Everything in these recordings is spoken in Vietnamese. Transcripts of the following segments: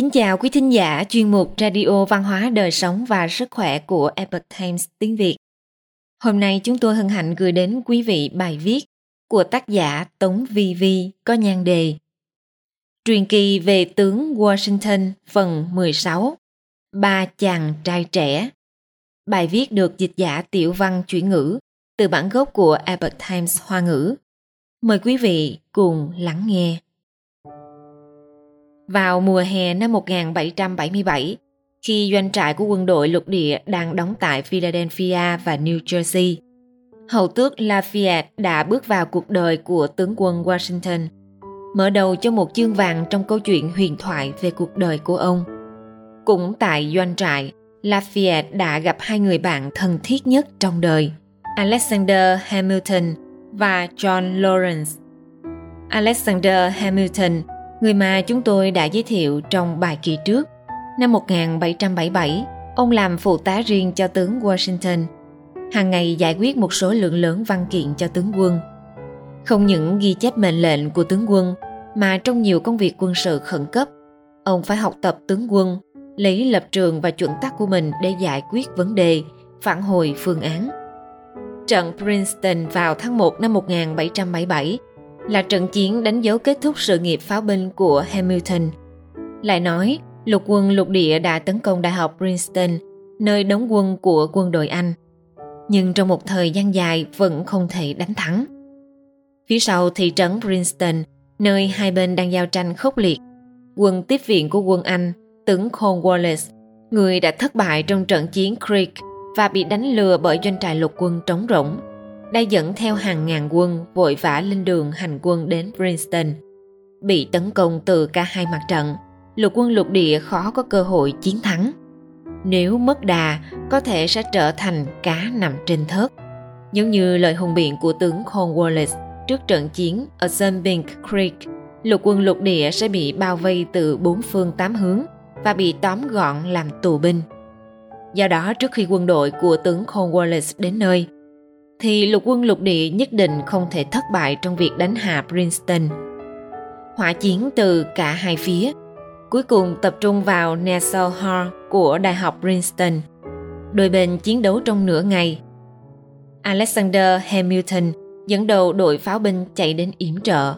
Kính chào quý thính giả, chuyên mục Radio Văn hóa Đời Sống và Sức Khỏe của Epoch Times tiếng Việt. Hôm nay chúng tôi hân hạnh gửi đến quý vị bài viết của tác giả Tống Vi Vi có nhan đề Truyền kỳ về tướng Washington phần 16 Ba chàng trai trẻ Bài viết được dịch giả tiểu văn chuyển ngữ từ bản gốc của Epoch Times Hoa ngữ. Mời quý vị cùng lắng nghe. Vào mùa hè năm 1777, khi doanh trại của quân đội lục địa đang đóng tại Philadelphia và New Jersey, hầu tước Lafayette đã bước vào cuộc đời của tướng quân Washington, mở đầu cho một chương vàng trong câu chuyện huyền thoại về cuộc đời của ông. Cũng tại doanh trại, Lafayette đã gặp hai người bạn thân thiết nhất trong đời, Alexander Hamilton và John Lawrence. Alexander Hamilton – người mà chúng tôi đã giới thiệu trong bài kỳ trước. Năm 1777, ông làm phụ tá riêng cho tướng Washington, hàng ngày giải quyết một số lượng lớn văn kiện cho tướng quân. Không những ghi chép mệnh lệnh của tướng quân, mà trong nhiều công việc quân sự khẩn cấp, ông phải học tập tướng quân, lấy lập trường và chuẩn tắc của mình để giải quyết vấn đề, phản hồi phương án. Trận Princeton vào tháng 1 năm 1777 là trận chiến đánh dấu kết thúc sự nghiệp pháo binh của Hamilton. Lại nói, lục quân lục địa đã tấn công Đại học Princeton, nơi đóng quân của quân đội Anh. Nhưng trong một thời gian dài vẫn không thể đánh thắng. Phía sau thị trấn Princeton, nơi hai bên đang giao tranh khốc liệt, quân tiếp viện của quân Anh, tướng Cornwallis, người đã thất bại trong trận chiến Creek và bị đánh lừa bởi doanh trại lục quân trống rỗng đã dẫn theo hàng ngàn quân vội vã lên đường hành quân đến Princeton. Bị tấn công từ cả hai mặt trận, lục quân lục địa khó có cơ hội chiến thắng. Nếu mất đà, có thể sẽ trở thành cá nằm trên thớt. Giống như lời hùng biện của tướng Cornwallis trước trận chiến ở Sunbink Creek, lục quân lục địa sẽ bị bao vây từ bốn phương tám hướng và bị tóm gọn làm tù binh. Do đó trước khi quân đội của tướng Cornwallis đến nơi, thì lục quân lục địa nhất định không thể thất bại trong việc đánh hạ Princeton. Hỏa chiến từ cả hai phía, cuối cùng tập trung vào Nassau Hall của Đại học Princeton. Đôi bên chiến đấu trong nửa ngày. Alexander Hamilton dẫn đầu đội pháo binh chạy đến yểm trợ,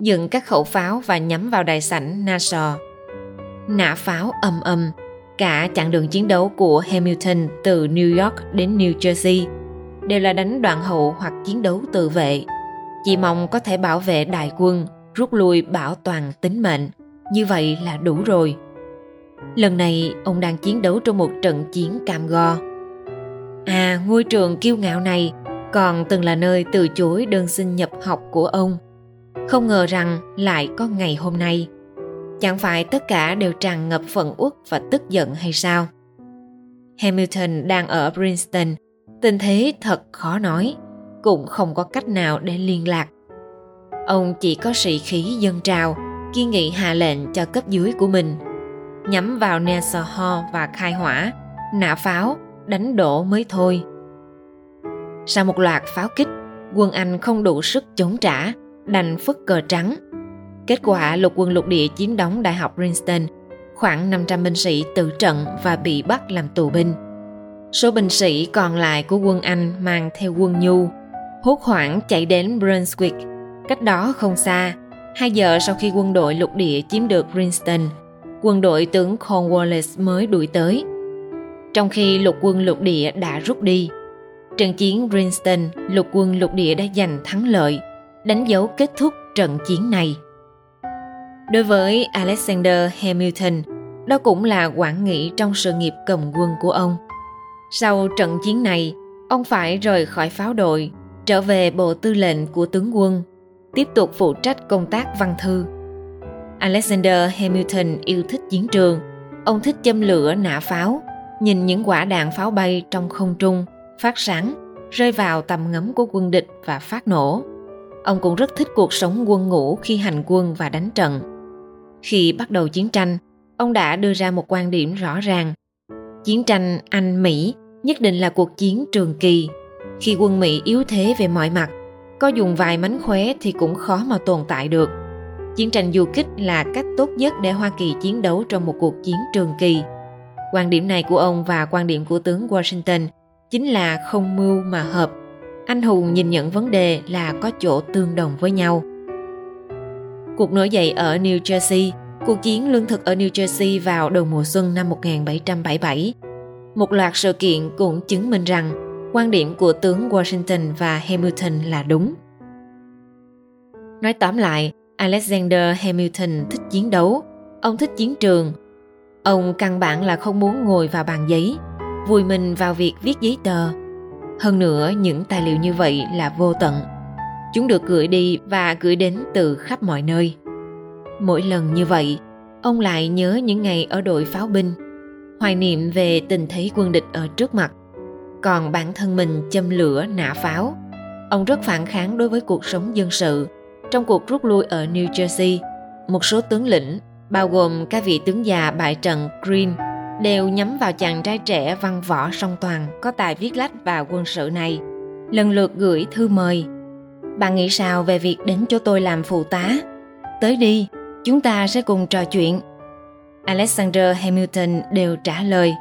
dựng các khẩu pháo và nhắm vào đại sảnh Nassau. Nã pháo ầm ầm, cả chặng đường chiến đấu của Hamilton từ New York đến New Jersey – đều là đánh đoạn hậu hoặc chiến đấu tự vệ. Chỉ mong có thể bảo vệ đại quân, rút lui bảo toàn tính mệnh. Như vậy là đủ rồi. Lần này ông đang chiến đấu trong một trận chiến cam go. À, ngôi trường kiêu ngạo này còn từng là nơi từ chối đơn xin nhập học của ông. Không ngờ rằng lại có ngày hôm nay. Chẳng phải tất cả đều tràn ngập phận uất và tức giận hay sao? Hamilton đang ở Princeton Tình thế thật khó nói, cũng không có cách nào để liên lạc. Ông chỉ có sĩ khí dân trào, kiên nghị hạ lệnh cho cấp dưới của mình. Nhắm vào Nassau Hall và khai hỏa, nã pháo, đánh đổ mới thôi. Sau một loạt pháo kích, quân Anh không đủ sức chống trả, đành phất cờ trắng. Kết quả lục quân lục địa chiếm đóng Đại học Princeton, khoảng 500 binh sĩ tử trận và bị bắt làm tù binh. Số binh sĩ còn lại của quân Anh mang theo quân Nhu, hốt hoảng chạy đến Brunswick, cách đó không xa. Hai giờ sau khi quân đội lục địa chiếm được Princeton, quân đội tướng Cornwallis mới đuổi tới. Trong khi lục quân lục địa đã rút đi, trận chiến Princeton, lục quân lục địa đã giành thắng lợi, đánh dấu kết thúc trận chiến này. Đối với Alexander Hamilton, đó cũng là quản nghị trong sự nghiệp cầm quân của ông – sau trận chiến này, ông phải rời khỏi pháo đội, trở về bộ tư lệnh của tướng quân, tiếp tục phụ trách công tác văn thư. Alexander Hamilton yêu thích chiến trường, ông thích châm lửa nã pháo, nhìn những quả đạn pháo bay trong không trung, phát sáng, rơi vào tầm ngắm của quân địch và phát nổ. Ông cũng rất thích cuộc sống quân ngũ khi hành quân và đánh trận. Khi bắt đầu chiến tranh, ông đã đưa ra một quan điểm rõ ràng Chiến tranh Anh-Mỹ nhất định là cuộc chiến trường kỳ. Khi quân Mỹ yếu thế về mọi mặt, có dùng vài mánh khóe thì cũng khó mà tồn tại được. chiến tranh du kích là cách tốt nhất để Hoa Kỳ chiến đấu trong một cuộc chiến trường kỳ. Quan điểm này của ông và quan điểm của tướng Washington chính là không mưu mà hợp. Anh hùng nhìn nhận vấn đề là có chỗ tương đồng với nhau. Cuộc nổi dậy ở New Jersey, cuộc chiến lương thực ở New Jersey vào đầu mùa xuân năm 1777. Một loạt sự kiện cũng chứng minh rằng quan điểm của tướng Washington và Hamilton là đúng. Nói tóm lại, Alexander Hamilton thích chiến đấu, ông thích chiến trường. Ông căn bản là không muốn ngồi vào bàn giấy, vùi mình vào việc viết giấy tờ. Hơn nữa, những tài liệu như vậy là vô tận. Chúng được gửi đi và gửi đến từ khắp mọi nơi. Mỗi lần như vậy, ông lại nhớ những ngày ở đội pháo binh, hoài niệm về tình thế quân địch ở trước mặt. Còn bản thân mình châm lửa nã pháo. Ông rất phản kháng đối với cuộc sống dân sự, trong cuộc rút lui ở New Jersey, một số tướng lĩnh, bao gồm các vị tướng già bại trận Green, đều nhắm vào chàng trai trẻ văn võ song toàn có tài viết lách và quân sự này, lần lượt gửi thư mời. Bạn nghĩ sao về việc đến chỗ tôi làm phụ tá? Tới đi, chúng ta sẽ cùng trò chuyện. Alexander Hamilton đều trả lời.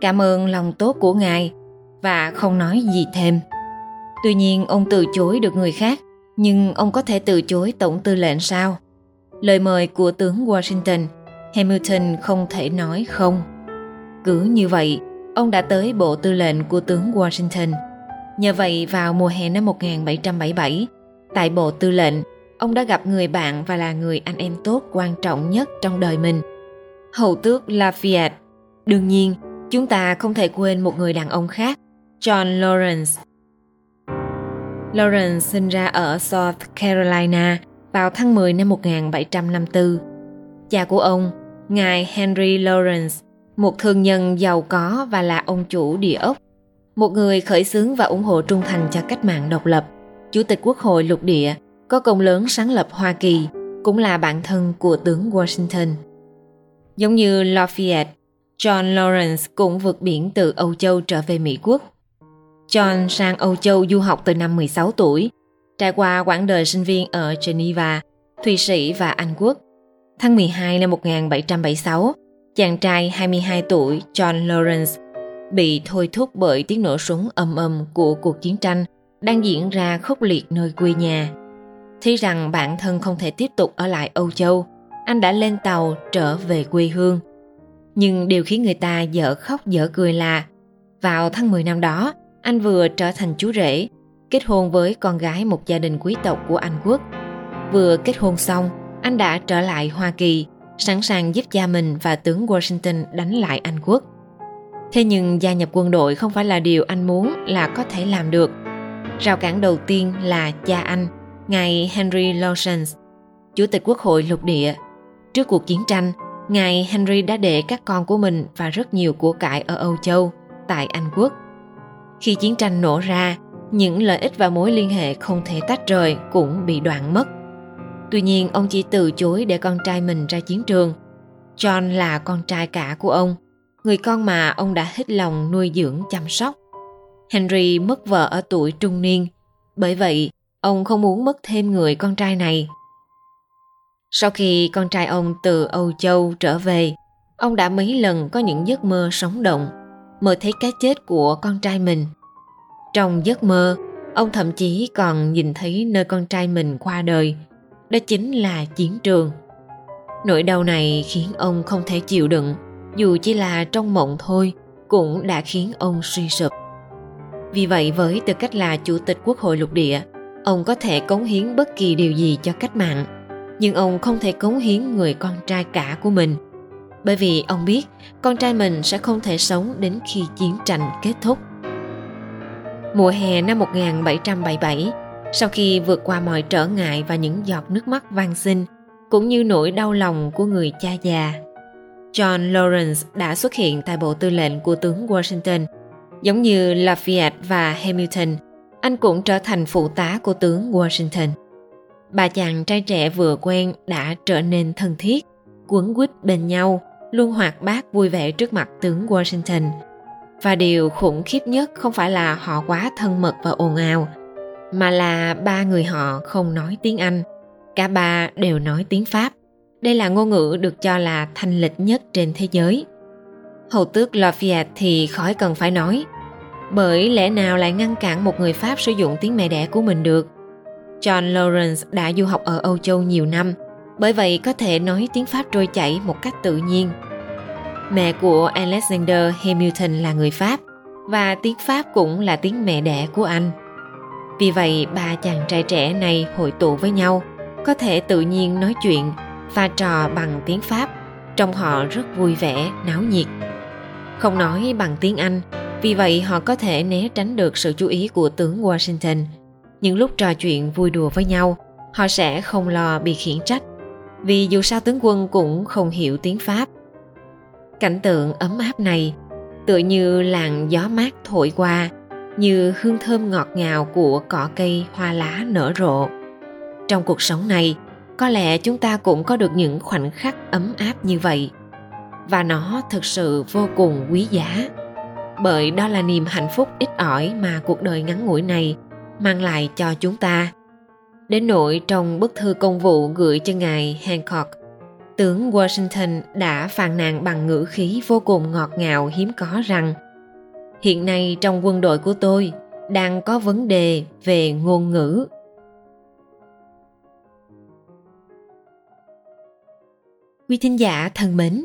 Cảm ơn lòng tốt của ngài và không nói gì thêm. Tuy nhiên ông từ chối được người khác nhưng ông có thể từ chối tổng tư lệnh sao? Lời mời của tướng Washington, Hamilton không thể nói không. Cứ như vậy, ông đã tới bộ tư lệnh của tướng Washington. Nhờ vậy vào mùa hè năm 1777, tại bộ tư lệnh, ông đã gặp người bạn và là người anh em tốt quan trọng nhất trong đời mình. Hầu tước Lafayette. Đương nhiên, chúng ta không thể quên một người đàn ông khác, John Lawrence, Lawrence sinh ra ở South Carolina vào tháng 10 năm 1754. Cha của ông, ngài Henry Lawrence, một thương nhân giàu có và là ông chủ địa ốc, một người khởi xướng và ủng hộ trung thành cho cách mạng độc lập, chủ tịch quốc hội lục địa, có công lớn sáng lập Hoa Kỳ, cũng là bạn thân của tướng Washington. Giống như Lafayette, John Lawrence cũng vượt biển từ Âu Châu trở về Mỹ Quốc John sang Âu Châu du học từ năm 16 tuổi, trải qua quãng đời sinh viên ở Geneva, Thụy Sĩ và Anh Quốc. Tháng 12 năm 1776, chàng trai 22 tuổi John Lawrence bị thôi thúc bởi tiếng nổ súng ầm ầm của cuộc chiến tranh đang diễn ra khốc liệt nơi quê nhà. Thấy rằng bản thân không thể tiếp tục ở lại Âu Châu, anh đã lên tàu trở về quê hương. Nhưng điều khiến người ta dở khóc dở cười là vào tháng 10 năm đó, anh vừa trở thành chú rể, kết hôn với con gái một gia đình quý tộc của Anh quốc. Vừa kết hôn xong, anh đã trở lại Hoa Kỳ, sẵn sàng giúp cha mình và tướng Washington đánh lại Anh quốc. Thế nhưng gia nhập quân đội không phải là điều anh muốn là có thể làm được. Rào cản đầu tiên là cha anh, ngài Henry Lawrence, Chủ tịch Quốc hội lục địa. Trước cuộc chiến tranh, ngài Henry đã để các con của mình và rất nhiều của cải ở Âu Châu, tại Anh quốc – khi chiến tranh nổ ra, những lợi ích và mối liên hệ không thể tách rời cũng bị đoạn mất. Tuy nhiên, ông chỉ từ chối để con trai mình ra chiến trường. John là con trai cả của ông, người con mà ông đã hết lòng nuôi dưỡng chăm sóc. Henry mất vợ ở tuổi trung niên, bởi vậy ông không muốn mất thêm người con trai này. Sau khi con trai ông từ Âu Châu trở về, ông đã mấy lần có những giấc mơ sống động mơ thấy cái chết của con trai mình. Trong giấc mơ, ông thậm chí còn nhìn thấy nơi con trai mình qua đời. Đó chính là chiến trường. Nỗi đau này khiến ông không thể chịu đựng, dù chỉ là trong mộng thôi, cũng đã khiến ông suy sụp. Vì vậy với tư cách là chủ tịch quốc hội lục địa, ông có thể cống hiến bất kỳ điều gì cho cách mạng, nhưng ông không thể cống hiến người con trai cả của mình bởi vì ông biết con trai mình sẽ không thể sống đến khi chiến tranh kết thúc. Mùa hè năm 1777, sau khi vượt qua mọi trở ngại và những giọt nước mắt van xin, cũng như nỗi đau lòng của người cha già, John Lawrence đã xuất hiện tại bộ tư lệnh của tướng Washington. Giống như Lafayette và Hamilton, anh cũng trở thành phụ tá của tướng Washington. Bà chàng trai trẻ vừa quen đã trở nên thân thiết, quấn quýt bên nhau luôn hoạt bát vui vẻ trước mặt tướng Washington. Và điều khủng khiếp nhất không phải là họ quá thân mật và ồn ào, mà là ba người họ không nói tiếng Anh. Cả ba đều nói tiếng Pháp. Đây là ngôn ngữ được cho là thanh lịch nhất trên thế giới. Hầu tước Lafayette thì khỏi cần phải nói. Bởi lẽ nào lại ngăn cản một người Pháp sử dụng tiếng mẹ đẻ của mình được? John Lawrence đã du học ở Âu Châu nhiều năm, bởi vậy có thể nói tiếng Pháp trôi chảy một cách tự nhiên. Mẹ của Alexander Hamilton là người Pháp và tiếng Pháp cũng là tiếng mẹ đẻ của anh. Vì vậy ba chàng trai trẻ này hội tụ với nhau, có thể tự nhiên nói chuyện và trò bằng tiếng Pháp, trong họ rất vui vẻ, náo nhiệt. Không nói bằng tiếng Anh, vì vậy họ có thể né tránh được sự chú ý của tướng Washington. Những lúc trò chuyện vui đùa với nhau, họ sẽ không lo bị khiển trách, vì dù sao tướng quân cũng không hiểu tiếng Pháp. Cảnh tượng ấm áp này tựa như làn gió mát thổi qua như hương thơm ngọt ngào của cỏ cây hoa lá nở rộ trong cuộc sống này có lẽ chúng ta cũng có được những khoảnh khắc ấm áp như vậy và nó thực sự vô cùng quý giá bởi đó là niềm hạnh phúc ít ỏi mà cuộc đời ngắn ngủi này mang lại cho chúng ta. Đến nỗi trong bức thư công vụ gửi cho ngài hancock, tướng washington đã phàn nàn bằng ngữ khí vô cùng ngọt ngào hiếm có rằng, hiện nay trong quân đội của tôi đang có vấn đề về ngôn ngữ. Quý thính giả thân mến